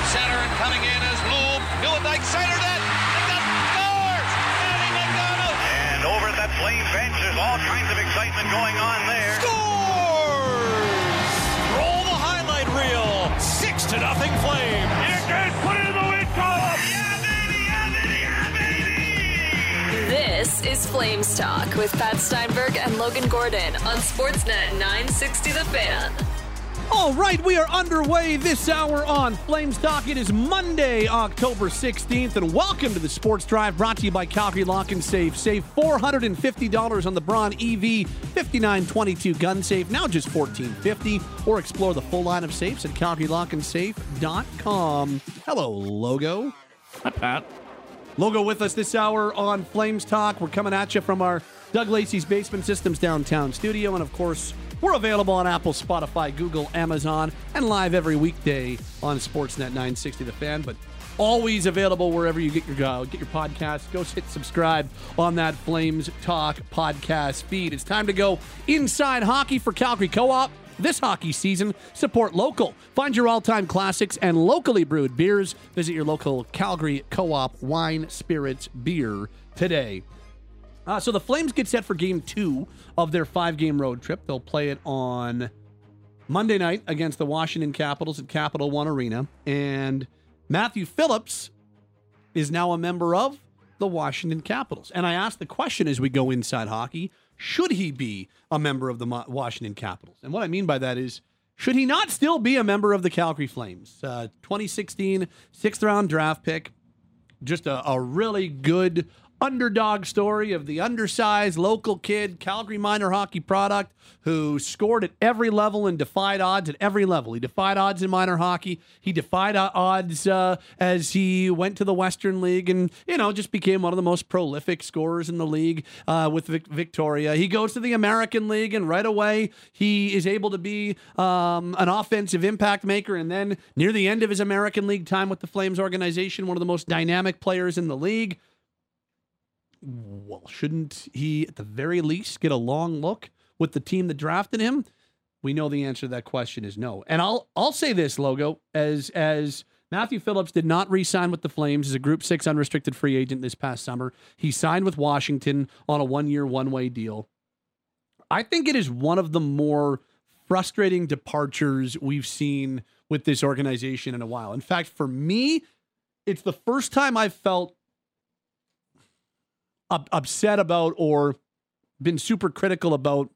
at center and coming in as Loob. Nieuwendyk centered it. And that scores! And over at that flame bench, there's all kinds of excitement going on there. Scores! Roll the highlight reel. Six to nothing flame. You can put it in the win column. This is Flames Talk with Pat Steinberg and Logan Gordon on Sportsnet 960 The Fan. All right, we are underway this hour on Flames Talk. It is Monday, October 16th, and welcome to the Sports Drive brought to you by Calgary Lock and Safe. Save $450 on the Braun EV 5922 gun safe, now just 1450, or explore the full line of safes at calgarylockandsafe.com. Hello, Logo. Hi, Pat. Logo with us this hour on Flames Talk. We're coming at you from our Doug Lacey's Basement Systems downtown studio. And of course, we're available on Apple, Spotify, Google, Amazon, and live every weekday on Sportsnet 960 The Fan. But always available wherever you get your uh, get your podcasts. Go hit subscribe on that Flames Talk podcast feed. It's time to go inside hockey for Calgary Co-op. This hockey season, support local. Find your all time classics and locally brewed beers. Visit your local Calgary Co op wine, spirits, beer today. Uh, so the Flames get set for game two of their five game road trip. They'll play it on Monday night against the Washington Capitals at Capital One Arena. And Matthew Phillips is now a member of the Washington Capitals. And I asked the question as we go inside hockey should he be a member of the Washington Capitals? And what I mean by that is, should he not still be a member of the Calgary Flames? Uh, 2016 sixth round draft pick, just a, a really good underdog story of the undersized local kid, Calgary minor hockey product, who scored at every level and defied odds at every level. He defied odds in minor hockey. He defied odds uh, as he went to the Western League and, you know, just became one of the most prolific scorers in the league uh, with Vic- Victoria. He goes to the American League and right away he is able to be um, an offensive impact maker. And then near the end of his American League time with the Flames organization, one of the most dynamic players in the league well, shouldn't he at the very least get a long look with the team that drafted him? We know the answer to that question is no. And I'll I'll say this logo as as Matthew Phillips did not re-sign with the Flames as a Group Six unrestricted free agent this past summer. He signed with Washington on a one-year, one-way deal. I think it is one of the more frustrating departures we've seen with this organization in a while. In fact, for me, it's the first time I've felt up, upset about or been super critical about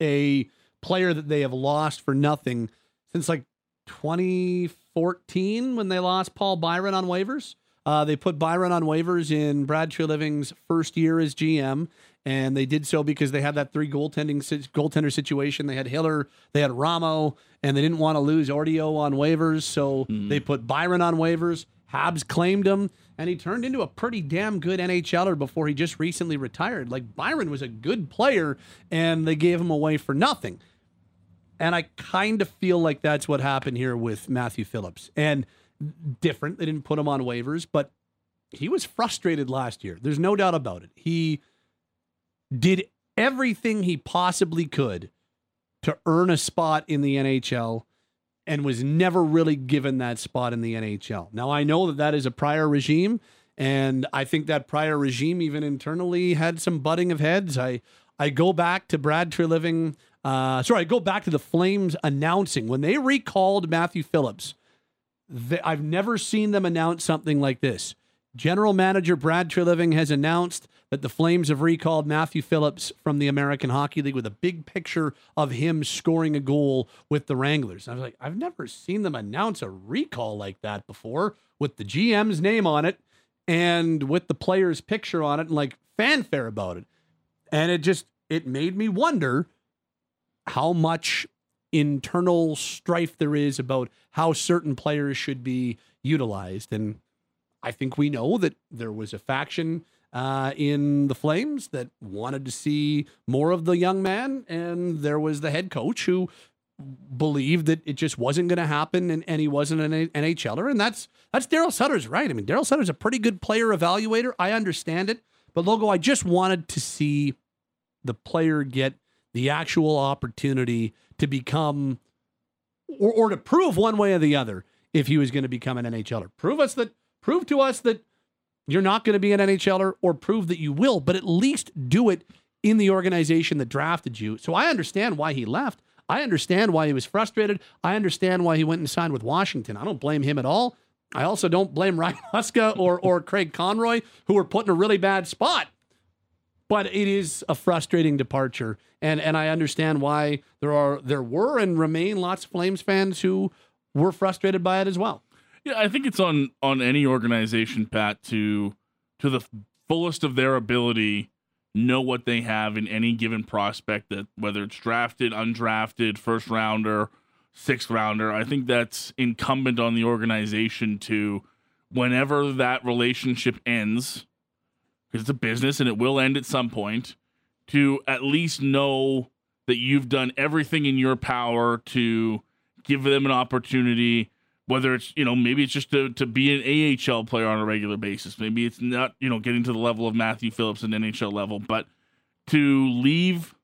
a player that they have lost for nothing since like 2014 when they lost Paul Byron on waivers. Uh, they put Byron on waivers in Brad Treliving's first year as GM, and they did so because they had that three goaltending goaltender situation. They had Hiller, they had Ramo, and they didn't want to lose Ortio on waivers, so they put Byron on waivers. Habs claimed him, and he turned into a pretty damn good NHLer before he just recently retired. Like Byron was a good player, and they gave him away for nothing. And I kind of feel like that's what happened here with Matthew Phillips. And different, they didn't put him on waivers, but he was frustrated last year. There's no doubt about it. He did everything he possibly could to earn a spot in the NHL and was never really given that spot in the NHL. Now, I know that that is a prior regime, and I think that prior regime, even internally, had some butting of heads. I, I go back to Brad Treliving. Uh, sorry, I go back to the Flames announcing when they recalled Matthew Phillips. They, I've never seen them announce something like this. General Manager Brad Treliving has announced that the Flames have recalled Matthew Phillips from the American Hockey League with a big picture of him scoring a goal with the Wranglers. I was like, I've never seen them announce a recall like that before with the GM's name on it and with the player's picture on it and like fanfare about it. And it just it made me wonder how much internal strife there is about how certain players should be utilized and I think we know that there was a faction uh, in the Flames that wanted to see more of the young man, and there was the head coach who believed that it just wasn't going to happen, and, and he wasn't an NHLer, and that's that's Daryl Sutter's right. I mean, Daryl Sutter's a pretty good player evaluator. I understand it, but logo, I just wanted to see the player get the actual opportunity to become or, or to prove one way or the other if he was going to become an NHLer. Prove us that prove to us that you're not going to be an NHLer or prove that you will, but at least do it in the organization that drafted you. So I understand why he left. I understand why he was frustrated. I understand why he went and signed with Washington. I don't blame him at all. I also don't blame Ryan Huska or or Craig Conroy, who were put in a really bad spot. But it is a frustrating departure, and and I understand why there are there were and remain lots of Flames fans who were frustrated by it as well. Yeah, I think it's on on any organization, Pat, to to the fullest of their ability know what they have in any given prospect that whether it's drafted, undrafted, first rounder, sixth rounder. I think that's incumbent on the organization to whenever that relationship ends, because it's a business and it will end at some point, to at least know that you've done everything in your power to give them an opportunity whether it's you know maybe it's just to, to be an AHL player on a regular basis. Maybe it's not you know getting to the level of Matthew Phillips and NHL level but to leave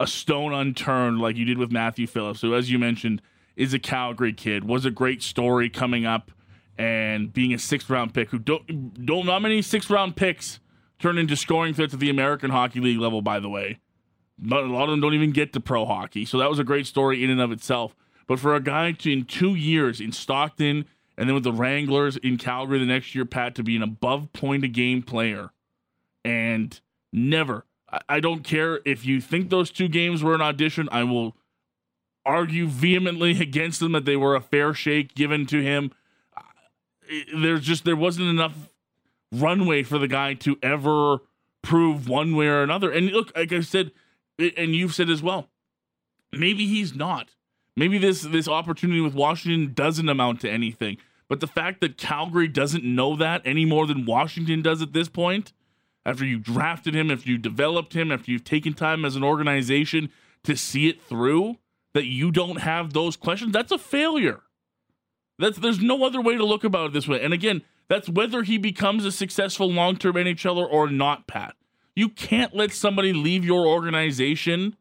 a stone unturned like you did with Matthew Phillips who as you mentioned is a Calgary kid was a great story coming up and being a sixth round pick who don't don't not many sixth round picks turn into scoring threats at the American Hockey League level by the way. But a lot of them don't even get to pro hockey. So that was a great story in and of itself but for a guy to, in two years in Stockton and then with the Wranglers in Calgary the next year, Pat, to be an above point a game player and never, I, I don't care if you think those two games were an audition, I will argue vehemently against them that they were a fair shake given to him. There's just, there wasn't enough runway for the guy to ever prove one way or another. And look, like I said, and you've said as well, maybe he's not. Maybe this this opportunity with Washington doesn't amount to anything. But the fact that Calgary doesn't know that any more than Washington does at this point, after you drafted him, after you developed him, after you've taken time as an organization to see it through, that you don't have those questions, that's a failure. That's there's no other way to look about it this way. And again, that's whether he becomes a successful long-term NHLer or not, Pat. You can't let somebody leave your organization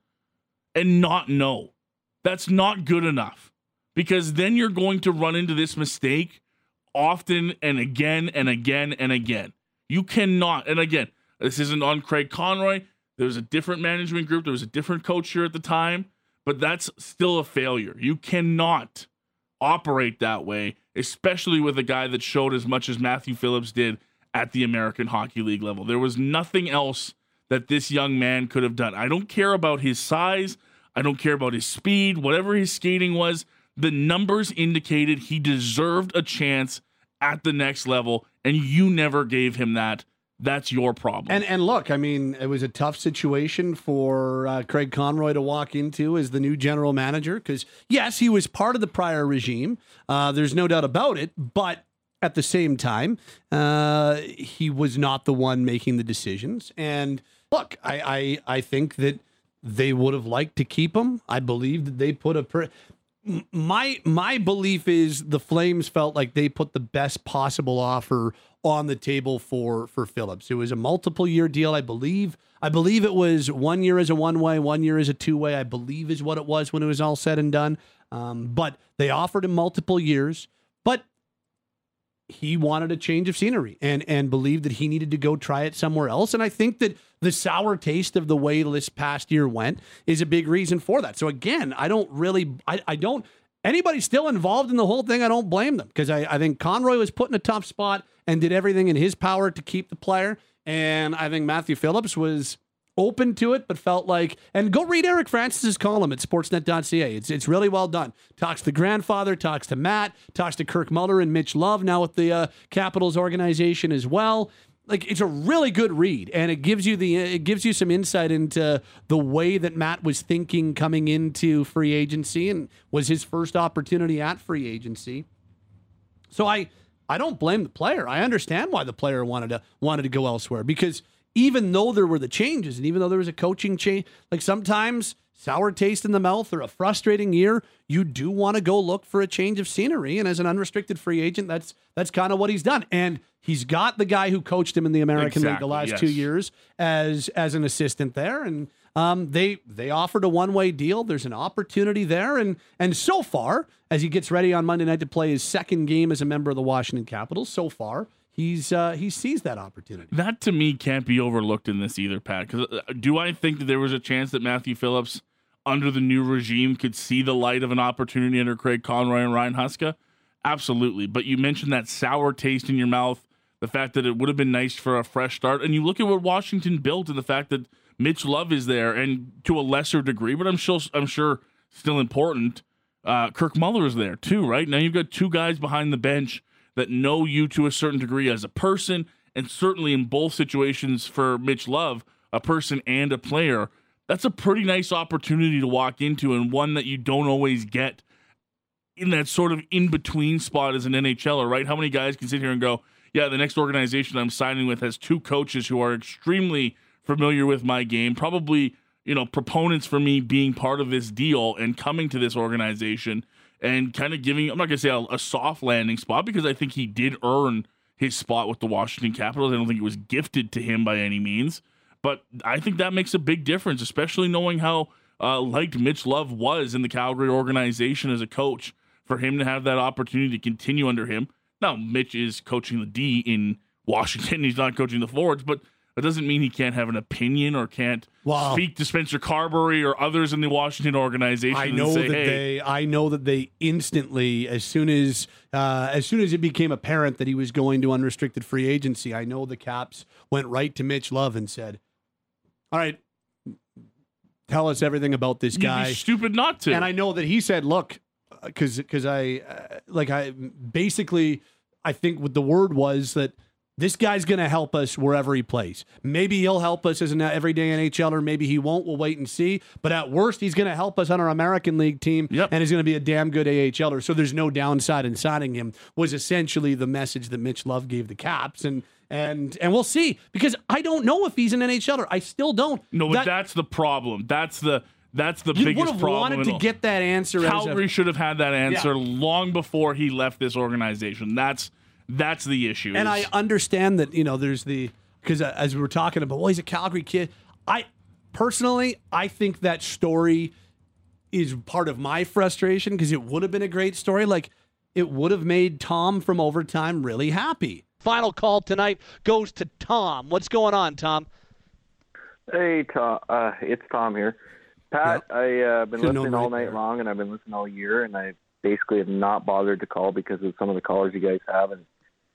and not know. That's not good enough because then you're going to run into this mistake often and again and again and again. You cannot, and again, this isn't on Craig Conroy. There was a different management group, there was a different coach here at the time, but that's still a failure. You cannot operate that way, especially with a guy that showed as much as Matthew Phillips did at the American Hockey League level. There was nothing else that this young man could have done. I don't care about his size. I don't care about his speed, whatever his skating was. The numbers indicated he deserved a chance at the next level, and you never gave him that. That's your problem. And and look, I mean, it was a tough situation for uh, Craig Conroy to walk into as the new general manager because yes, he was part of the prior regime. Uh, there's no doubt about it, but at the same time, uh, he was not the one making the decisions. And look, I I, I think that they would have liked to keep him. I believe that they put a. Per- my my belief is the Flames felt like they put the best possible offer on the table for for Phillips. It was a multiple year deal, I believe. I believe it was one year as a one way, one year as a two way. I believe is what it was when it was all said and done. Um, but they offered him multiple years. But he wanted a change of scenery and and believed that he needed to go try it somewhere else. And I think that the sour taste of the way this past year went is a big reason for that. So again, I don't really I, I don't anybody still involved in the whole thing, I don't blame them because I, I think Conroy was put in a tough spot and did everything in his power to keep the player. And I think Matthew Phillips was open to it, but felt like, and go read Eric Francis's column at sportsnet.ca. It's, it's really well done. Talks to grandfather, talks to Matt, talks to Kirk Muller and Mitch Love, now with the uh, Capitals organization as well. Like it's a really good read, and it gives you the it gives you some insight into the way that Matt was thinking coming into free agency, and was his first opportunity at free agency. So I I don't blame the player. I understand why the player wanted to wanted to go elsewhere because even though there were the changes and even though there was a coaching change, like sometimes sour taste in the mouth or a frustrating year, you do want to go look for a change of scenery. And as an unrestricted free agent, that's that's kind of what he's done. And he's got the guy who coached him in the American exactly, League the last yes. two years as as an assistant there. And um, they they offered a one way deal. There's an opportunity there, and and so far, as he gets ready on Monday night to play his second game as a member of the Washington Capitals, so far he's uh, he sees that opportunity. That to me can't be overlooked in this either, Pat. Because do I think that there was a chance that Matthew Phillips, under the new regime, could see the light of an opportunity under Craig Conroy and Ryan Huska? Absolutely. But you mentioned that sour taste in your mouth, the fact that it would have been nice for a fresh start, and you look at what Washington built and the fact that Mitch Love is there, and to a lesser degree, but I'm sure I'm sure still important. Uh, Kirk Muller is there too, right? Now you've got two guys behind the bench that know you to a certain degree as a person, and certainly in both situations for Mitch Love, a person and a player. That's a pretty nice opportunity to walk into, and one that you don't always get in that sort of in between spot as an NHLer, right? How many guys can sit here and go, yeah, the next organization I'm signing with has two coaches who are extremely familiar with my game, probably, you know, proponents for me being part of this deal and coming to this organization and kind of giving, I'm not going to say a, a, soft landing spot because I think he did earn his spot with the Washington Capitals. I don't think it was gifted to him by any means, but I think that makes a big difference, especially knowing how uh, liked Mitch Love was in the Calgary organization as a coach. For him to have that opportunity to continue under him. Now, Mitch is coaching the D in Washington. He's not coaching the forwards, but that doesn't mean he can't have an opinion or can't Wow. speak to Spencer Carbery or others in the Washington organization. I know say, that hey, they. I know that they instantly, as soon as uh, as soon as it became apparent that he was going to unrestricted free agency, I know the Caps went right to Mitch Love and said, "All right, tell us everything about this you'd guy." stupid not to. And I know that he said, "Look, because because I uh, like I basically I think what the word was that." This guy's going to help us wherever he plays. Maybe he'll help us as an everyday NHLer. Maybe he won't. We'll wait and see. But at worst, he's going to help us on our American League team, Yep. and he's going to be a damn good AHLer. So there's no downside in signing him. Was essentially the message that Mitch Love gave the Caps, and and and we'll see because I don't know if he's an NHLer. I still don't. no, but That- that's the problem. That's the that's the you would biggest have problem. wanted to get that answer. as a- Calgary should have had that answer long before he left this organization. That's that's the issue. And is- I understand that you know there's the because as we were talking about, well, he's a Calgary kid. I personally, I think that story is part of my frustration because it would have been a great story. Like it would have made Tom from overtime really happy. Final call tonight goes to Tom. What's going on, Tom? Hey, Tom. Uh, it's Tom here. Pat, I uh, been Should've listening all right night there. long, and I've been listening all year, and I basically have not bothered to call because of some of the callers you guys have, and it's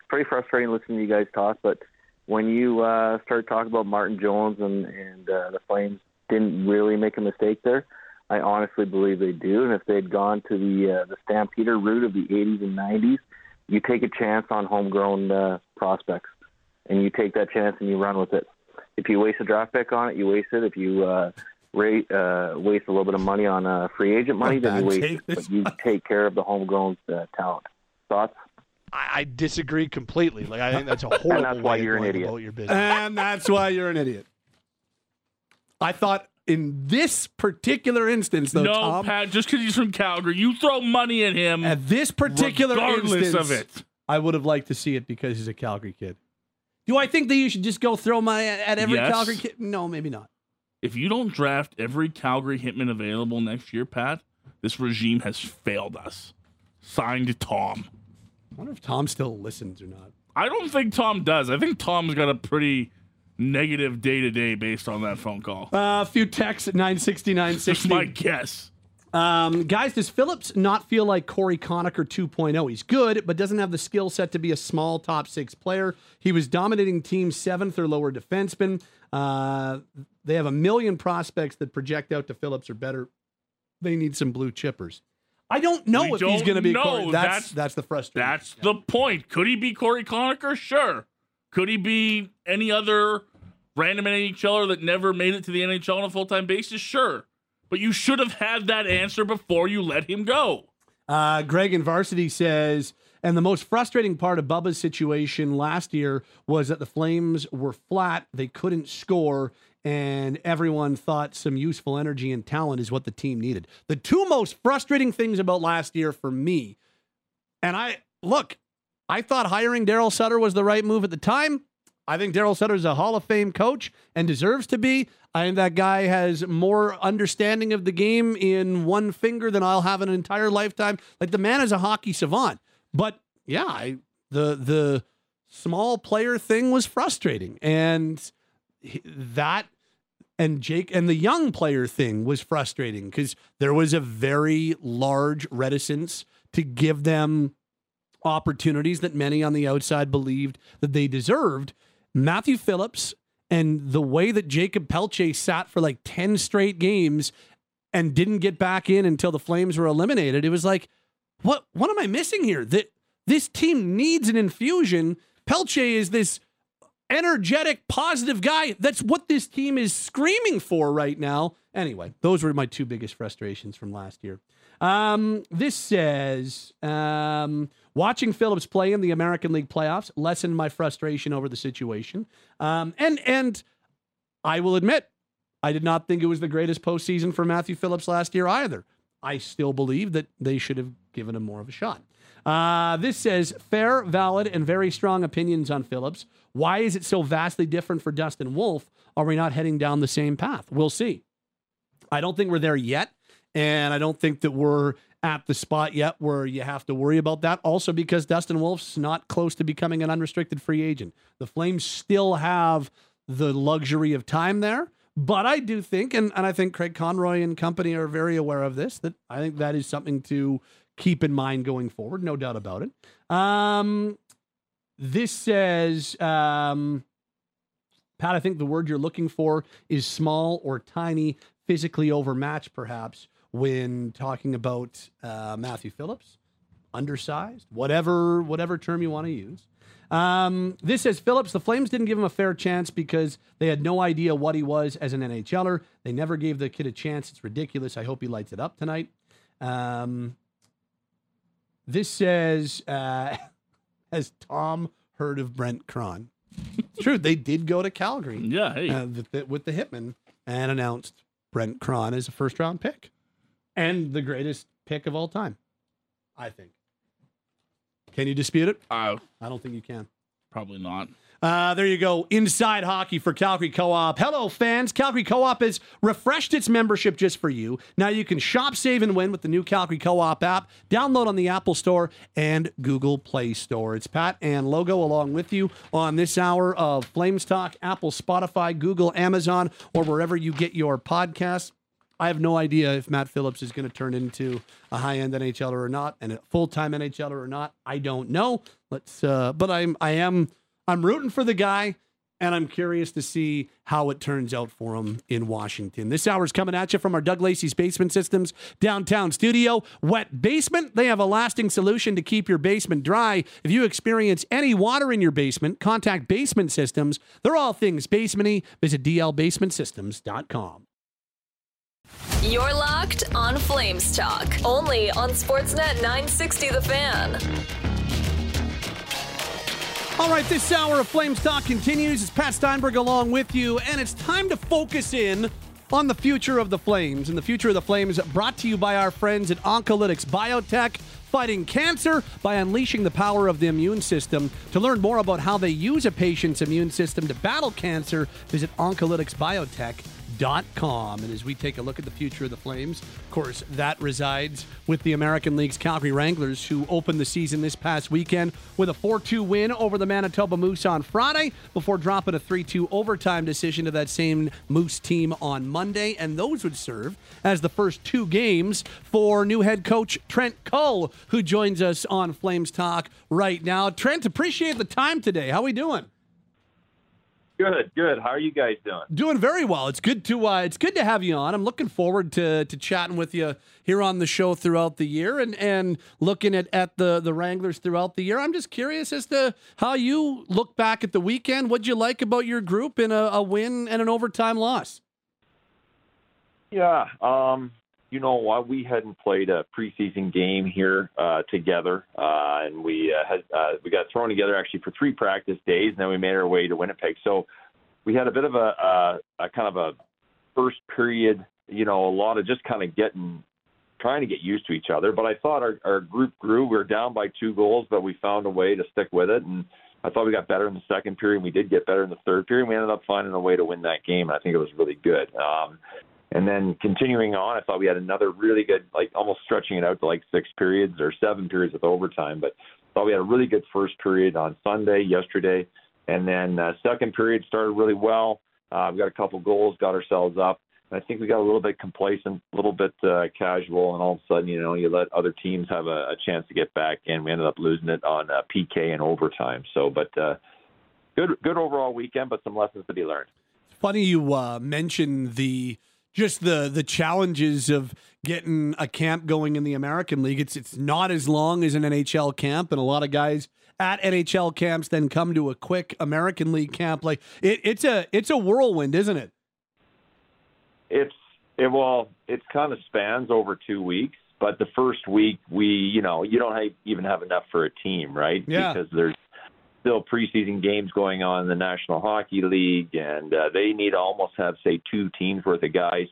pretty frustrating listening to you guys talk. But when you uh, start talking about Martin Jones and and uh, the Flames didn't really make a mistake there, I honestly believe they do. And if they'd gone to the uh, the Stampeder route of the 80s and 90s, you take a chance on homegrown uh, prospects, and you take that chance and you run with it. If you waste a draft pick on it, you waste it. If you uh, rate, uh, waste a little bit of money on uh, free agent money, then you waste it. But you take care of the homegrown uh, talent. Thoughts? I, I disagree completely. Like I think that's a horrible that's why way of you're an idiot. your business. And that's why you're an idiot. I thought in this particular instance, though, no, Tom, Pat, just because he's from Calgary, you throw money at him. at this particular regardless instance, of it. I would have liked to see it because he's a Calgary kid. Do I think that you should just go throw money at every Yes. Calgary kid? No, maybe not. if you don't draft every Calgary hitman available next year, Pat, this regime has failed us. Signed Tom. I wonder if Tom still listens or not. I don't think Tom does. I think Tom's got a pretty negative day to day based on that phone call. Uh, a few texts at 960, That's 960. my guess. Um, guys, does Phillips not feel like Cory Conacher 2.0? He's good, but doesn't have the skill set to be a small top six player. He was dominating team seventh or lower defenseman. Uh, they have a million prospects that project out to Phillips or better. They need some blue chippers. I don't know We if he's don't going to be. Corey. That's, That's- that's the frustration. That's the point. Could he be Cory Conacher? Sure. Could he be any other random NHLer that never made it to the NHL on a full time basis? Sure. But you should have had that answer before you let him go. Uh, Greg in varsity says, and the most frustrating part of Bubba's situation last year was that the Flames were flat. They couldn't score, and everyone thought some useful energy and talent is what the team needed. The two most frustrating things about last year for me, and I look, I thought hiring Daryl Sutter was the right move at the time. I think Daryl Sutter is a Hall of Fame coach and deserves to be. I think that guy has more understanding of the game in one finger than I'll have an entire lifetime. Like the man is a hockey savant. But yeah, I, the the small player thing was frustrating, and that and Jake and the young player thing was frustrating because there was a very large reticence to give them opportunities that many on the outside believed that they deserved. Matthew Phillips and the way that Jakob Pelletier sat for like 10 straight games and didn't get back in until the Flames were eliminated, it was like, what what am I missing here? That this team needs an infusion. Pelletier is this energetic, positive guy. That's what this team is screaming for right now. Anyway, those were my two biggest frustrations from last year. Um, this says um, watching Phillips play in the American League playoffs lessened my frustration over the situation. Um, and and I will admit, I did not think it was the greatest postseason for Matthew Phillips last year either. I still believe that they should have given him more of a shot. Uh, this says fair, valid, and very strong opinions on Phillips. Why is it so vastly different for Dustin Wolf? Are we not heading down the same path? We'll see. I don't think we're there yet. And I don't think that we're at the spot yet where you have to worry about that. Also, because Dustin Wolf's not close to becoming an unrestricted free agent. The Flames still have the luxury of time there. But I do think, and, and I think Craig Conroy and company are very aware of this, that I think that is something to keep in mind going forward. No doubt about it. Um, this says, um, Pat, I think the word you're looking for is small or tiny, physically overmatched, perhaps, when talking about uh, Matthew Phillips, undersized, whatever whatever term you want to use. Um, this says Phillips, the Flames didn't give him a fair chance because they had no idea what he was as an NHLer. They never gave the kid a chance. It's ridiculous. I hope he lights it up tonight. Um, this says, uh, has Tom heard of Brent Krahn? True, they did go to Calgary. Yeah, hey. uh, with, the, with the Hitmen and announced Brent Krahn as a first round pick and the greatest pick of all time, I think. Can you dispute it? Uh, I don't think you can. probably not. Uh, there you go. Inside hockey for Calgary Co op. Hello, fans. Calgary Co op has refreshed its membership just for you. Now you can shop, save, and win with the new Calgary Co op app. Download on the Apple Store and Google Play Store. It's Pat and Logo along with you on this hour of Flames Talk, Apple, Spotify, Google, Amazon, or wherever you get your podcasts. I have no idea if Matt Phillips is going to turn into a high end NHLer or not, and a full time NHLer or not. I don't know. Let's, uh, but I'm, I am, I'm rooting for the guy, and I'm curious to see how it turns out for him in Washington. This hour is coming at you from our Doug Lacey's Basement Systems downtown studio. Wet basement, they have a lasting solution to keep your basement dry. If you experience any water in your basement, contact Basement Systems. They're all things basementy. Visit dlbasementsystems.com. You're locked on Flames Talk, only on Sportsnet 960 The Fan. All right, this hour of Flames Talk continues. It's Pat Steinberg along with you, and it's time to focus in on the future of the Flames. And the future of the Flames brought to you by our friends at Oncolytics Biotech, fighting cancer by unleashing the power of the immune system. To learn more about how they use a patient's immune system to battle cancer, visit oncolyticsbiotech.com. And as we take a look at the future of the Flames, of course, that resides with the American League's Calgary Wranglers, who opened the season this past weekend with a 4 2 win over the Manitoba Moose on Friday before dropping a 3 2 overtime decision to that same Moose team on Monday. And those would serve as the first two games for new head coach Trent Cull, who joins us on Flames Talk right now. Trent, appreciate the time today. How we doing? Good, good. How are you guys doing? Doing very well. It's good to uh, it's good to have you on. I'm looking forward to to chatting with you here on the show throughout the year and and looking at at the the Wranglers throughout the year. I'm just curious as to how you look back at the weekend. What'd you like about your group in a, a win and an overtime loss? Yeah, um, you know what? We hadn't played a preseason game here uh, together, uh, and we uh, had uh, we got thrown together actually for three practice days, and then we made our way to Winnipeg. So we had a bit of a, a, a kind of a first period, you know, a lot of just kind of getting trying to get used to each other. But I thought our, our group grew. We were down by two goals, but we found a way to stick with it and I thought we got better in the second period. We did get better in the third period. We ended up finding a way to win that game. I think it was really good. Um, and then continuing on, I thought we had another really good, like almost stretching it out to like six periods or seven periods with overtime. But thought we had a really good first period on Sunday, yesterday. And then uh, second period started really well. Uh, we got a couple goals, got ourselves up. I think we got a little bit complacent, a little bit uh, casual, and all of a sudden, you know, you let other teams have a, a chance to get back and We ended up losing it on uh, PK and overtime. So, but uh, good, good overall weekend, but some lessons to be learned. Funny you uh, mentioned the just the the challenges of getting a camp going in the American League. It's it's not as long as an NHL camp, and a lot of guys at NHL camps then come to a quick American League camp. Like it, it's a it's a whirlwind, isn't it? It's it well, it kind of spans over two weeks. But the first week, we you know you don't have, even have enough for a team, right? Yeah. Because there's still preseason games going on in the National Hockey League, and uh, they need to almost have say two teams worth of guys.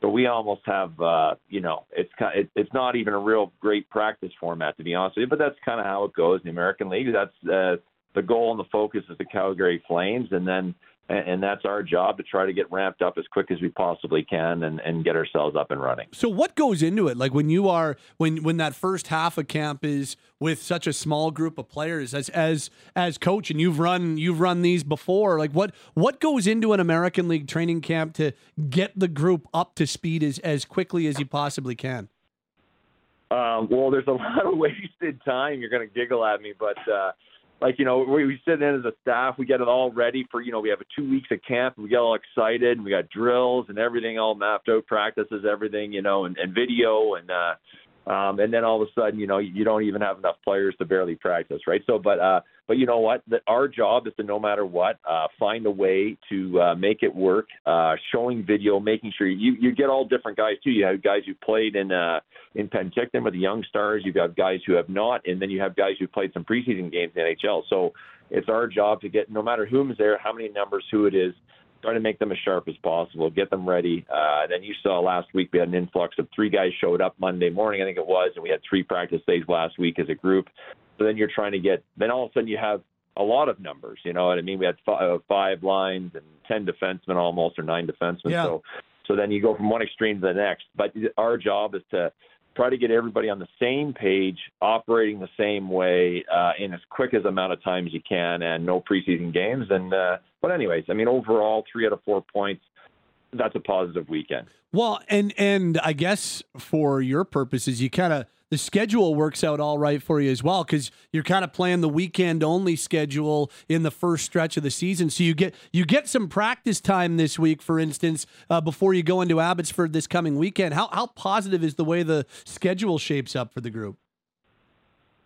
So we almost have, uh, you know, it's kind, it, it's not even a real great practice format to be honest with you, but that's kind of how it goes in the American League. That's uh, the goal and the focus is the Calgary Flames, and then and, and that's our job to try to get ramped up as quick as we possibly can and, and get ourselves up and running. So what goes into it? Like when you are when when that first half of camp is with such a small group of players as as as coach and you've run you've run these before. Like what what goes into an American League training camp to get the group up to speed as as quickly as you possibly can? Um, well, there's a lot of wasted time. You're going to giggle at me, but uh, like you know we, we sit in as a staff we get it all ready for you know we have a two weeks of camp we get all excited and we got drills and everything all mapped out practices everything you know and, and video and uh um and then all of a sudden you know you don't even have enough players to barely practice right? So but uh but you know what that our job is to no matter what uh find a way to uh make it work uh showing video making sure you you get all different guys too you have guys who played in uh in Penticton with the young stars. You've got guys who have not, and then you have guys who played some preseason games in the NHL. So it's our job to get, no matter who's there, how many numbers, who it is, try to make them as sharp as possible, get them ready. Uh, then you saw last week we had an influx of three guys showed up Monday morning, I think it was, and we had three practice days last week as a group. So then you're trying to get, then all of a sudden you have a lot of numbers. You know what I mean? We had five, uh, five lines and ten defensemen almost, or nine defensemen. Yeah. So, so then you go from one extreme to the next. But our job is to try to get everybody on the same page, operating the same way uh, in as quick as amount of time as you can, and no preseason games. And uh, but anyways, I mean overall, three out of four points. That's a positive weekend. Well, and and I guess for your purposes, you kind of the schedule works out all right for you as well because you're kind of playing the weekend only schedule in the first stretch of the season. So you get you get some practice time this week, for instance, uh, before you go into Abbotsford this coming weekend. How how positive is the way the schedule shapes up for the group?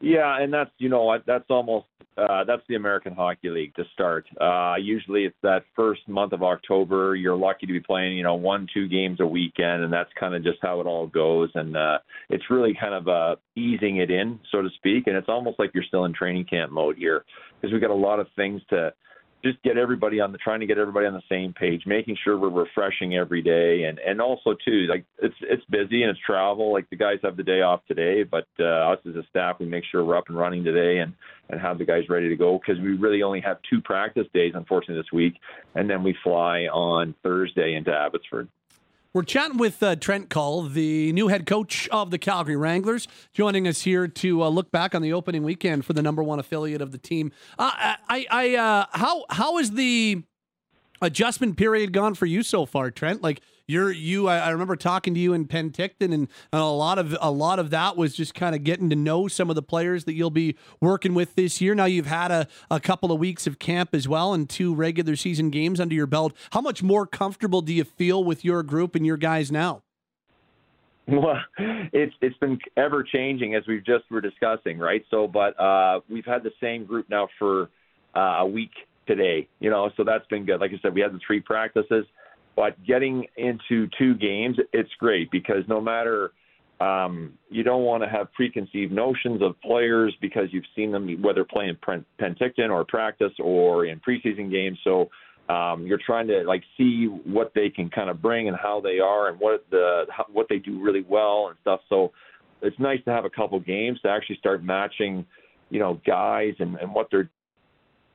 Yeah, and that's you know that's almost uh, that's the American Hockey League to start. Uh, usually it's that first month of October. You're lucky to be playing you know one two games a weekend, and that's kind of just how it all goes. And uh, it's really kind of uh, easing it in, so to speak. And it's almost like you're still in training camp mode here because we've got a lot of things to just get everybody on the trying to get everybody on the same page, making sure we're refreshing every day, and and also too like it's it's busy and it's travel. Like the guys have the day off today, but uh, us as a staff we make sure we're up and running today and and have the guys ready to go because we really only have two practice days unfortunately this week, and then we fly on Thursday into Abbotsford. We're chatting with uh, Trent Cull, the new head coach of the Calgary Wranglers, joining us here to uh, look back on the opening weekend for the number one affiliate of the team. Uh, I, I, uh, how, how is the adjustment period gone for you so far, Trent? Like you're, you, I, I remember talking to you in Penticton, and, and a lot of, a lot of that was just kind of getting to know some of the players that you'll be working with this year. Now you've had a, a couple of weeks of camp as well, and two regular season games under your belt. How much more comfortable do you feel with your group and your guys now? Well, it's it's been ever changing as we've just were discussing, right? So, but uh, we've had the same group now for uh, a week today, you know, so that's been good. Like I said, we had the three practices, but getting into two games, it's great because no matter um, you don't want to have preconceived notions of players because you've seen them whether playing Penticton or practice or in preseason games. So um, you're trying to like see what they can kind of bring and how they are and what the how, what they do really well and stuff. So it's nice to have a couple games to actually start matching, you know, guys and, and what they're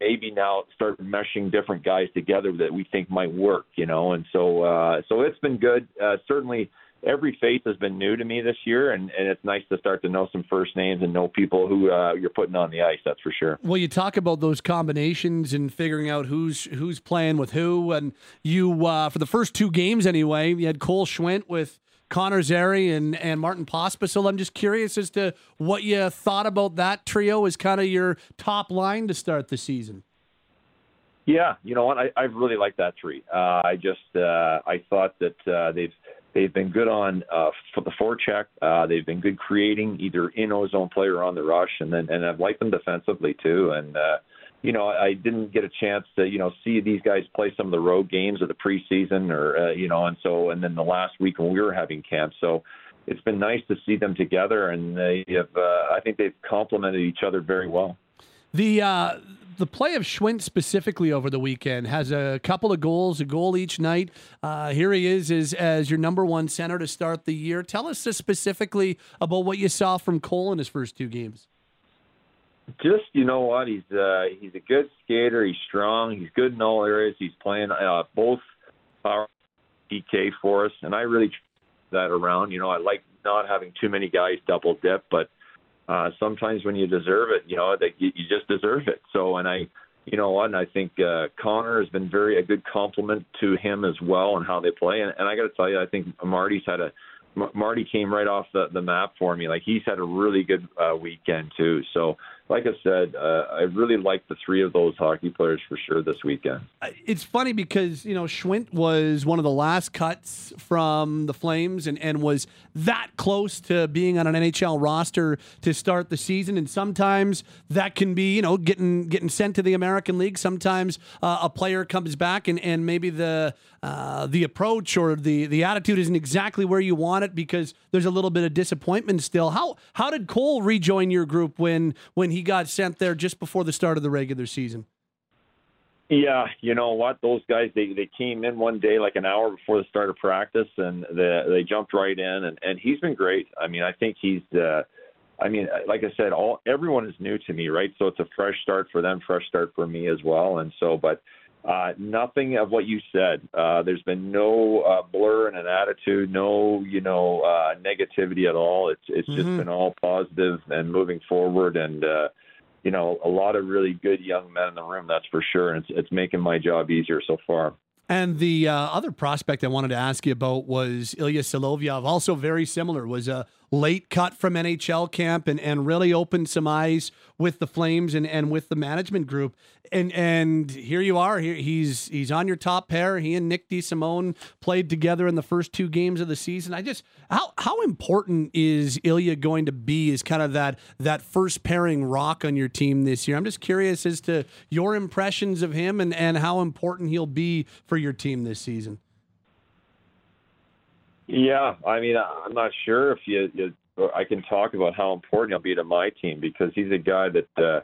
maybe now start meshing different guys together that we think might work, you know. And so uh, so it's been good. Uh, certainly, every face has been new to me this year, and, and it's nice to start to know some first names and know people who uh, you're putting on the ice. That's for sure. Well, you talk about those combinations and figuring out who's who's playing with who, and you uh, for the first two games anyway, you had Cole Schwindt with Connor Zary and, and Martin Pospisil. I'm just curious as to what you thought about that trio as kind of your top line to start the season. Yeah, you know what? I, I really like that three. Uh, I just uh, I thought that uh, they've they've been good on uh, for the forecheck. Uh, they've been good creating either in ozone play or on the rush, and then and I've liked them defensively too. And uh, you know, I didn't get a chance to, you know, see these guys play some of the road games of the preseason or, uh, you know, and so, and then the last week when we were having camp. So it's been nice to see them together and they have, uh, I think they've complemented each other very well. The, uh, the play of Schwindt specifically over the weekend has a couple of goals, a goal each night. Uh, here he is as, as your number one center to start the year. Tell us specifically about what you saw from Cole in his first two games just you know what? He's uh he's a good skater. He's strong. He's good in all areas. He's playing uh both power PK for us and I really that around. You know I like not having too many guys double dip but uh sometimes when you deserve it you know that you, you just deserve it. So and I you know what? And I think uh Connor has been very a good compliment to him as well and how they play. And, and I got to tell you I think Marty's had a Marty came right off the, the map for me. Like he's had a really good uh, weekend too. So like I said, uh, I really like the three of those hockey players for sure this weekend. It's funny because you know Schwindt was one of the last cuts from the Flames and, and was that close to being on an NHL roster to start the season. And sometimes that can be you know getting getting sent to the American League. Sometimes uh, a player comes back and, and maybe the uh, the approach or the the attitude isn't exactly where you want it because there's a little bit of disappointment still. How how did Cole rejoin your group when when he got sent there just before the start of the regular season. Yeah, you know what? Those guys they they came in one day like an hour before the start of practice and they they jumped right in and and he's been great. I mean, I think he's uh I mean, like I said, all everyone is new to me, right? So it's a fresh start for them, fresh start for me as well. And so but uh, nothing of what you said. Uh, there's been no uh, blur in an attitude, no you know uh, negativity at all. It's it's mm-hmm. just been all positive and moving forward, and uh, you know a lot of really good young men in the room. That's for sure, and it's it's making my job easier so far. And the uh, other prospect I wanted to ask you about was Ilya Solovyov, also very similar, was a late cut from NHL camp and, and really opened some eyes with the Flames and, and with the management group. And and here you are. Here he's he's on your top pair. He and Nick DeSimone played together in the first two games of the season. I just how how important is Ilya going to be as kind of that that first pairing rock on your team this year? I'm just curious as to your impressions of him and, and how important he'll be for your team this season. Yeah, I mean, I'm not sure if you, you I can talk about how important he'll be to my team because he's a guy that uh,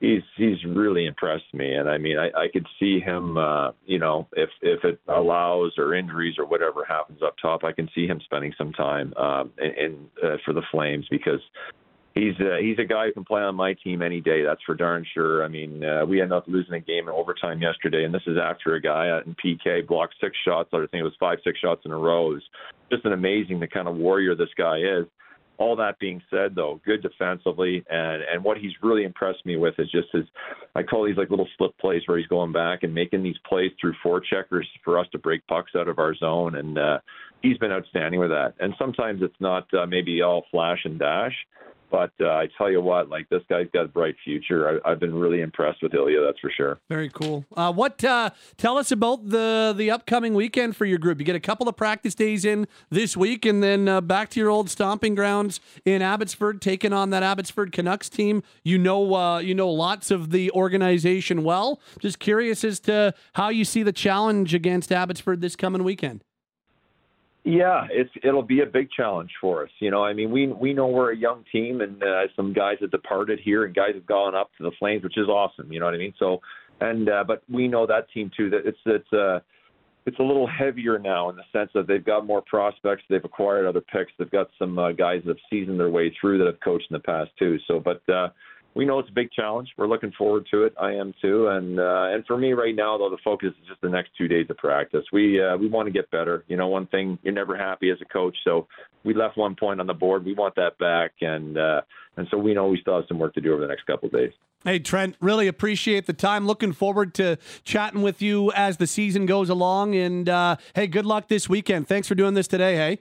he's he's really impressed me, and I mean, I, I could see him, uh, you know, if if it allows or injuries or whatever happens up top, I can see him spending some time um, in, in uh, for the Flames because he's uh, he's a guy who can play on my team any day. That's for darn sure. I mean, uh, we ended up losing a game in overtime yesterday, and this is after a guy in PK blocked six shots. I think it was five, six shots in a row. It just an amazing the kind of warrior this guy is. All that being said, though, good defensively, and and what he's really impressed me with is just his, I call these like little slip plays where he's going back and making these plays through four checkers for us to break pucks out of our zone, and uh, he's been outstanding with that. And sometimes it's not uh, maybe all flash and dash, but uh, I tell you what, like this guy's got a bright future. I, have been really impressed with Ilya, that's for sure. Very cool. Uh, what? Uh, tell us about the the upcoming weekend for your group. You get a couple of practice days in this week, and then uh, back to your old stomping grounds in Abbotsford, taking on that Abbotsford Canucks team. You know, uh, you know lots of the organization well. Just curious as to how you see the challenge against Abbotsford this coming weekend. Yeah, it's it'll be a big challenge for us. You know, I mean, we we know we're a young team, and uh, some guys have departed here, and guys have gone up to the Flames, which is awesome. You know what I mean? So, and uh, but we know that team too. That it's it's uh it's a little heavier now in the sense that they've got more prospects, they've acquired other picks, they've got some uh, guys that have seasoned their way through that have coached in the past too. So, but uh, we know it's a big challenge. We're looking forward to it. I am too. And uh, and for me right now, though, the focus is just the next two days of practice. We uh, we want to get better. You know, one thing you're never happy as a coach. So we left one point on the board. We want that back, and uh, and so we know we still have some work to do over the next couple of days. Hey, Trent, really appreciate the time. Looking forward to chatting with you as the season goes along. And uh, hey, good luck this weekend. Thanks for doing this today. Hey.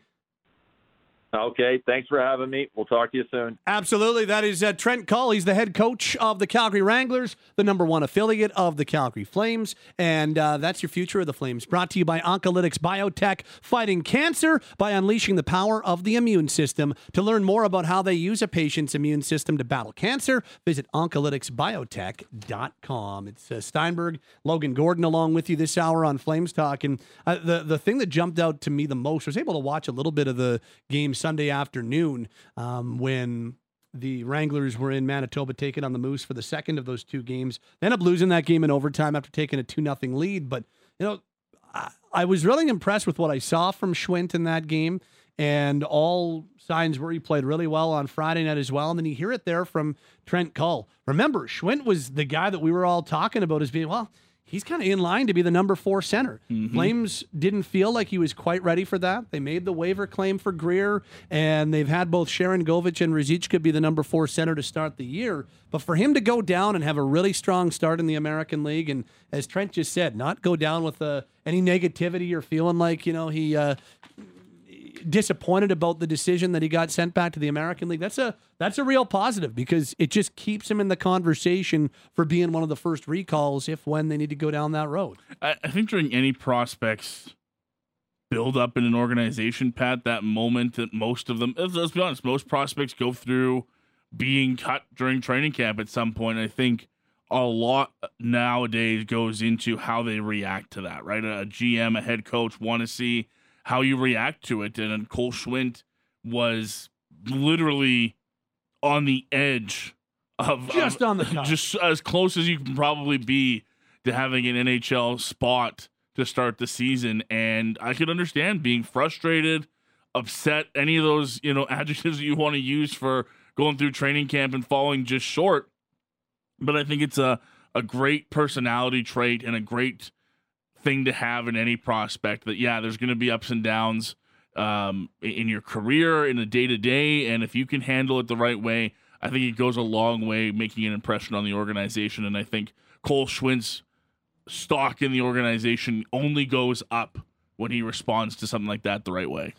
Okay, thanks for having me. We'll talk to you soon. Absolutely. That is uh, Trent Cull. He's the head coach of the Calgary Wranglers, the number one affiliate of the Calgary Flames. And uh, that's your future of the Flames. Brought to you by Oncolytics Biotech, fighting cancer by unleashing the power of the immune system. To learn more about how they use a patient's immune system to battle cancer, visit oncolyticsbiotech.com. It's uh, Steinberg, Logan Gordon along with you this hour on Flames Talk. And uh, the, the thing that jumped out to me the most I was able to watch a little bit of the game Sunday afternoon um, when the Wranglers were in Manitoba taking on the Moose for the second of those two games. They ended up losing that game in overtime after taking a 2 nothing lead. But, you know, I, I was really impressed with what I saw from Schwindt in that game. And all signs were he played really well on Friday night as well. And then you hear it there from Trent Cull. Remember, Schwindt was the guy that we were all talking about as being, well, he's kind of in line to be the number four center. Mm-hmm. Flames didn't feel like he was quite ready for that. They made the waiver claim for Greer, and they've had both Sharangovich and Ruzicka be the number four center to start the year. But for him to go down and have a really strong start in the American League, and as Trent just said, not go down with uh, any negativity or feeling like you know he. Uh, disappointed about the decision that he got sent back to the American League. That's a that's a real positive because it just keeps him in the conversation for being one of the first recalls if when they need to go down that road. I, I think during any prospects build up in an organization, Pat, that moment that most of them, let's be honest, most prospects go through being cut during training camp at some point. I think a lot nowadays goes into how they react to that, right? A GM, a head coach want to see how you react to it. And Cole Schwindt was literally on the edge of Just of- on the just as close as you can probably be to having an NHL spot to start the season. And I could understand being frustrated, upset, any of those, you know, adjectives that you want to use for going through training camp and falling just short. But I think it's a, a great personality trait and a great thing to have in any prospect that, yeah, there's going to be ups and downs um, in- your career, in the day to day. And if you can handle it the right way, I think it goes a long way making an impression on the organization. And I think Cole Schwindt's stock in the organization only goes up when he responds to something like that the right way.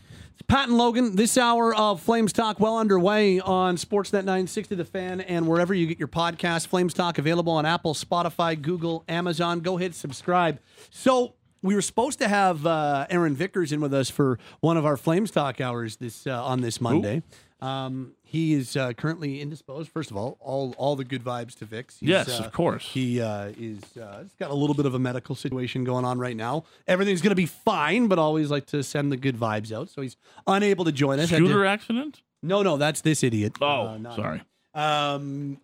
Pat and Logan, this hour of Flames Talk well underway on Sportsnet 960 The Fan and wherever you get your podcast. Flames Talk available on Apple, Spotify, Google, Amazon. Go hit subscribe. So we were supposed to have uh, Aaron Vickers in with us for one of our Flames Talk hours this uh, on this Monday. Um, he is uh, currently indisposed. First of all, all all the good vibes to Vix. He's, Yes, uh, of course. He uh, is uh, he's got a little bit of a medical situation going on right now. Everything's going to be fine, but always like to send the good vibes out. So he's unable to join us. Scooter accident? no, no, that's this idiot. Oh, Uh, sorry. Um,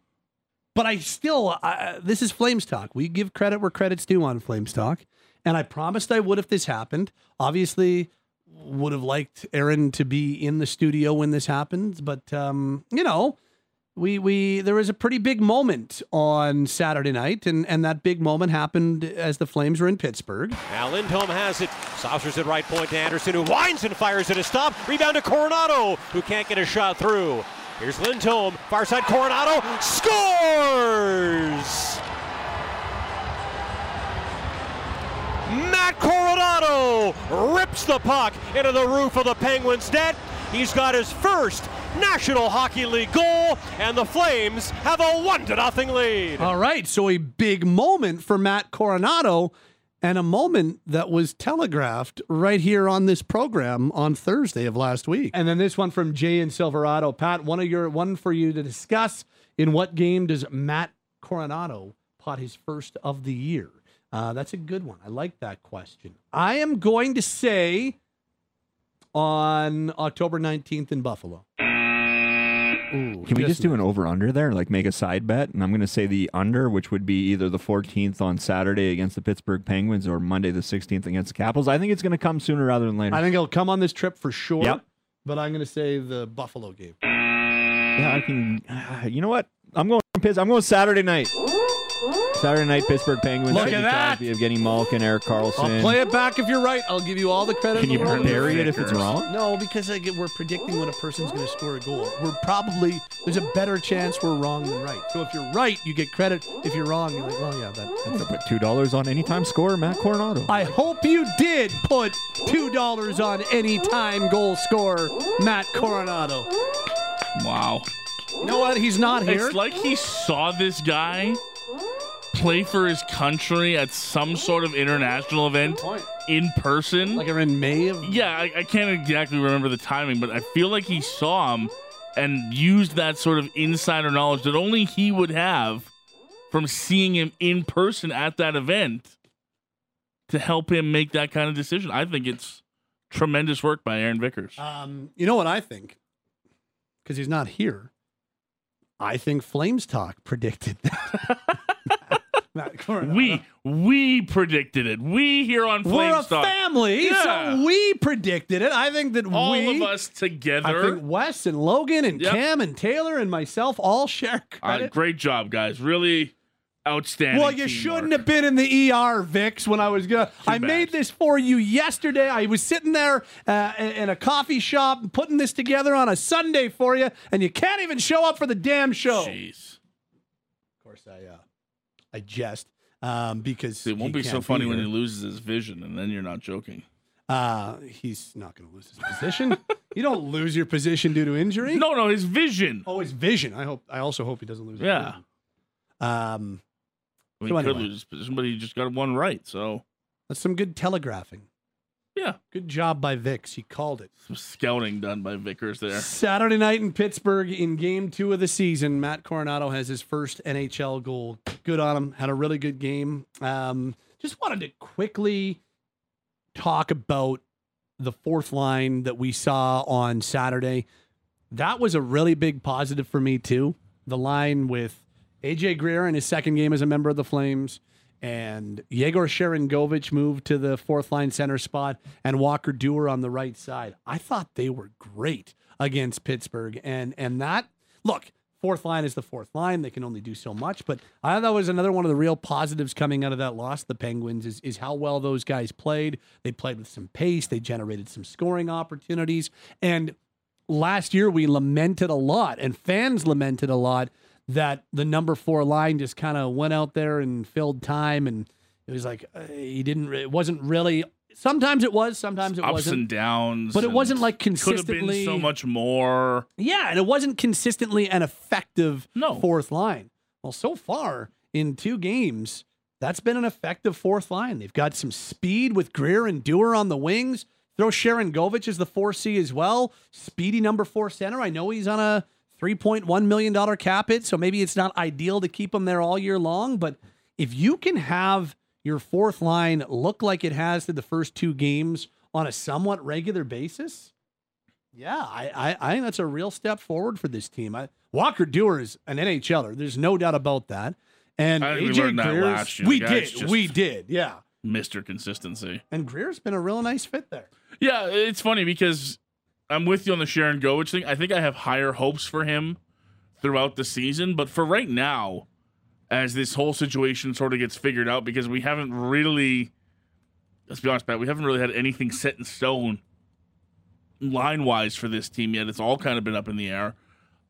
but I still, this is Flames Talk. We give credit where credit's due on Flames Talk, and I promised I would if this happened. Obviously, would have liked Aaron to be in the studio when this happens, but um, you know, we we there was a pretty big moment on Saturday night, and and that big moment happened as the Flames were in Pittsburgh. Now Lindholm has it. Saucers at right point to Andersson, who winds and fires at a stop. Rebound to Coronato, who can't get a shot through. Here's Lindholm, far side Coronato, scores! Matt Coronato rips the puck into the roof of the Penguins' net. He's got his first National Hockey League goal, and the Flames have a one to nothing lead. All right, so a big moment for Matt Coronato and a moment that was telegraphed right here on this program on Thursday of last week. And then this one from Jay and Silverado. Pat, one of your one for you to discuss. In what game does Matt Coronato pot his first of the year? Uh, that's a good one. I like that question. I am going to say on October 19th in Buffalo. Ooh, Can we just do an over under there, like make a side bet? And I'm going to say the under, which would be either the 14th on Saturday against the Pittsburgh Penguins or Monday the 16th against the Capitals. I think it's going to come sooner rather than later. I think it'll come on this trip for sure. Yep. But I'm going to say the Buffalo game. yeah, I can. You know what? I'm going Piss. I'm going Saturday night. Saturday night, Pittsburgh Penguins. Look Sidney at that. Crosby, Evgeny Malkin, Erik Karlsson. I'll play it back if you're right. I'll give you all the credit. Can in you the world. bury it if it's wrong? No, because like, we're predicting when a person's going to score a goal. We're probably there's a better chance we're wrong than right. So if you're right, you get credit. If you're wrong, you're like, well, yeah, that, I'm put two dollars on anytime scorer Matt Coronato. I hope you did put two dollars on any time goal scorer, Matt Coronato. Wow. You know what? He's not here. It's like he saw this guy play for his country at some sort of international event in person. Like in May of Yeah, I, I can't exactly remember the timing, but I feel like he saw him and used that sort of insider knowledge that only he would have from seeing him in person at that event to help him make that kind of decision. I think it's tremendous work by Aaron Vickers. Um, you know what I think? Because he's not here. I think Flames Talk predicted that. Matt Coronato. we we predicted it. We here on We're a Talk. family, Yeah. so we predicted it. I think that all we, of us together. I together. think Wes and Logan and Yep. Cam and Taylor and myself all share Uh, credit. great job, guys. Really outstanding. well, you shouldn't have been in the ER, Vix, when I was gonna. I bad. made this for you yesterday. I was sitting there uh, in in a coffee shop putting this together on a Sunday for you, and you can't even show up for the damn show. Jeez. Of course, I uh, I jest um, because It won't be so funny when he loses his vision, and then you're not joking. Uh, he's not going to lose his position. you don't lose your position due to injury. No, no, his vision. Oh, his vision. I hope. I also hope he doesn't lose. Yeah. Um, So he could anyway. lose his position, but he just got one right. So that's some good telegraphing. Yeah, Good job by Vix. He called it. some scouting done by Vickers there. Saturday night in Pittsburgh in game two of the season, Matt Coronato has his first NHL goal. Good on him. Had a really good game. Um, just wanted to quickly talk about the fourth line that we saw on Saturday. That was a really big positive for me, too. The line with AJ Greer in his second game as a member of the Flames. And Yegor Sharangovich moved to the fourth line center spot and Walker Duehr on the right side. I thought they were great against Pittsburgh. And and that look, fourth line is the fourth line. They can only do so much. But I thought that was another one of the real positives coming out of that loss, the Penguins, is, is how well those guys played. They played with some pace, they generated some scoring opportunities. And last year we lamented a lot, and fans lamented a lot that the number four line just kind of went out there and filled time, and it was like uh, he didn't. It wasn't really. Sometimes it was, sometimes it Ups wasn't. and downs, But it wasn't, like, consistently. Could have been so much more. Yeah, and it wasn't consistently an effective No. fourth line. Well, so far in two games, that's been an effective fourth line. They've got some speed with Greer and Duehr on the wings. Throw Sharangovich as the 4C as well. Speedy number four center. I know he's on a $3.1 million cap hit, so maybe it's not ideal to keep him there all year long. But if you can have your fourth line look like it has to the first two games on a somewhat regular basis, yeah, I, I, I think that's a real step forward for this team. I, Walker Duehr is an NHLer. There's no doubt about that. And we AJ learned that last year. we did, we did, yeah. Mr. Consistency. And Greer's been a real nice fit there. Yeah, it's funny because I'm with you on the Sharangovich thing. I think I have higher hopes for him throughout the season, but for right now, as this whole situation sort of gets figured out, because we haven't really, let's be honest, Pat, we haven't really had anything set in stone line wise for this team yet. It's all kind of been up in the air.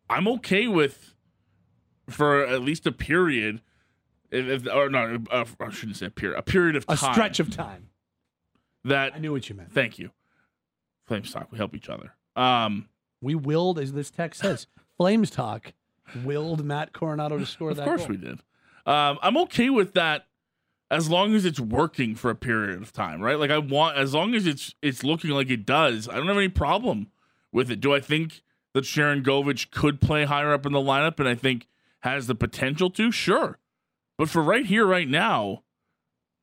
I'm okay with, for at least a period, if, or no, uh, I shouldn't say a period, a period of A stretch of time. that I knew what you meant. Thank you. Flames talk. We help each other. Um, We willed, as this text says, Flames talk, willed Matt Coronato to score of that course goal. we did. Um, I'm okay with that as long as it's working for a period of time, right? Like I want as long as it's it's looking like it does. I don't have any problem with it. Do I think that Sharangovich could play higher up in the lineup and I think has the potential to? Sure. But for right here, right now,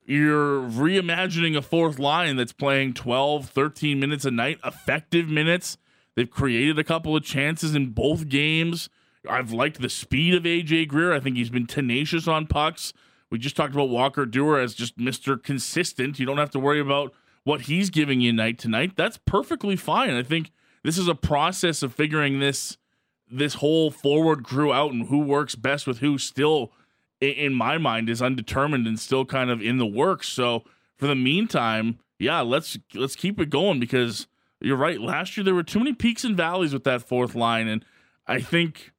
you're reimagining a fourth line that's playing 12, 13 minutes a night, effective minutes. They've created a couple of chances in both games. I've liked the speed of AJ Greer. I think he's been tenacious on pucks. We just talked about Walker Duehr as just Mr. Consistent. You don't have to worry about what he's giving you night to night. That's perfectly fine. I think this is a process of figuring this this whole forward crew out and who works best with who still, in my mind, is undetermined and still kind of in the works. So for the meantime, yeah, let's let's keep it going because you're right. Last year there were too many peaks and valleys with that fourth line, and I think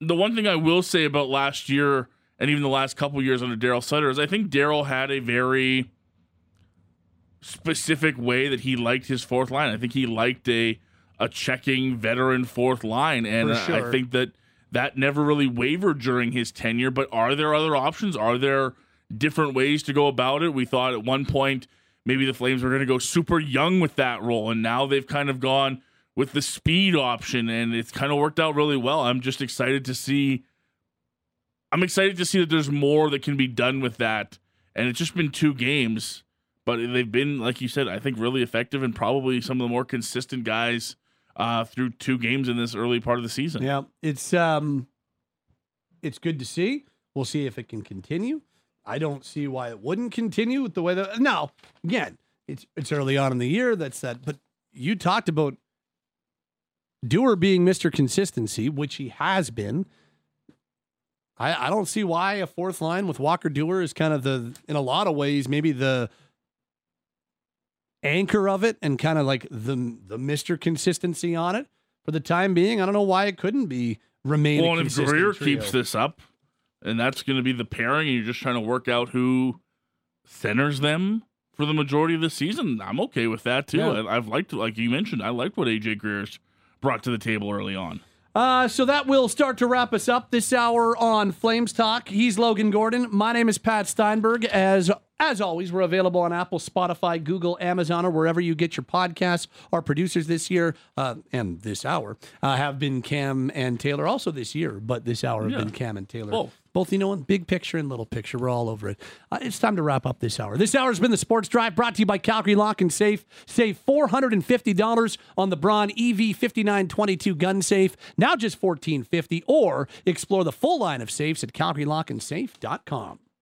the one thing I will say about last year and even the last couple years under Daryl Sutter is I think Daryl had a very specific way that he liked his fourth line. I think he liked a a checking veteran fourth line, and sure. I think that that never really wavered during his tenure. But are there other options? Are there different ways to go about it? We thought at one point maybe the Flames were going to go super young with that role, and now they've kind of gone with the speed option, and it's kind of worked out really well. I'm just excited to see. I'm excited to see that there's more that can be done with that, and it's just been two games, but they've been, like you said, I think really effective and probably some of the more consistent guys uh, through two games in this early part of the season. Yeah, it's um, it's good to see. We'll see if it can continue. I don't see why it wouldn't continue with the way that. Now, again, it's it's early on in the year. That's that. But you talked about Duehr being Mr. Consistency, which he has been. I, I don't see why a fourth line with Walker Duehr is kind of the, in a lot of ways, maybe the anchor of it and kind of like the the Mister consistency on it for the time being. I don't know why it couldn't be remain. Well, if Greer keeps this up, and that's going to be the pairing, and you're just trying to work out who centers them for the majority of the season, I'm okay with that too. Yeah. I, have liked, like you mentioned, I liked what AJ Greer's brought to the table early on. Uh, so that will start to wrap us up this hour on Flames Talk. He's Logan Gordon. My name is Pat Steinberg. As as always, we're available on Apple, Spotify, Google, Amazon, or wherever you get your podcasts. Our producers this year uh, and this hour uh, have been Cam and Taylor. Also this year, but this hour have yeah. been Cam and Taylor. Oh. Both, you know, in big picture and little picture. We're all over it. Uh, it's time to wrap up this hour. This hour has been the Sports Drive brought to you by Calgary Lock and Safe. Save $450 on the Braun EV 5922 gun safe, now just $1450, or explore the full line of safes at calgarylockandsafe.com.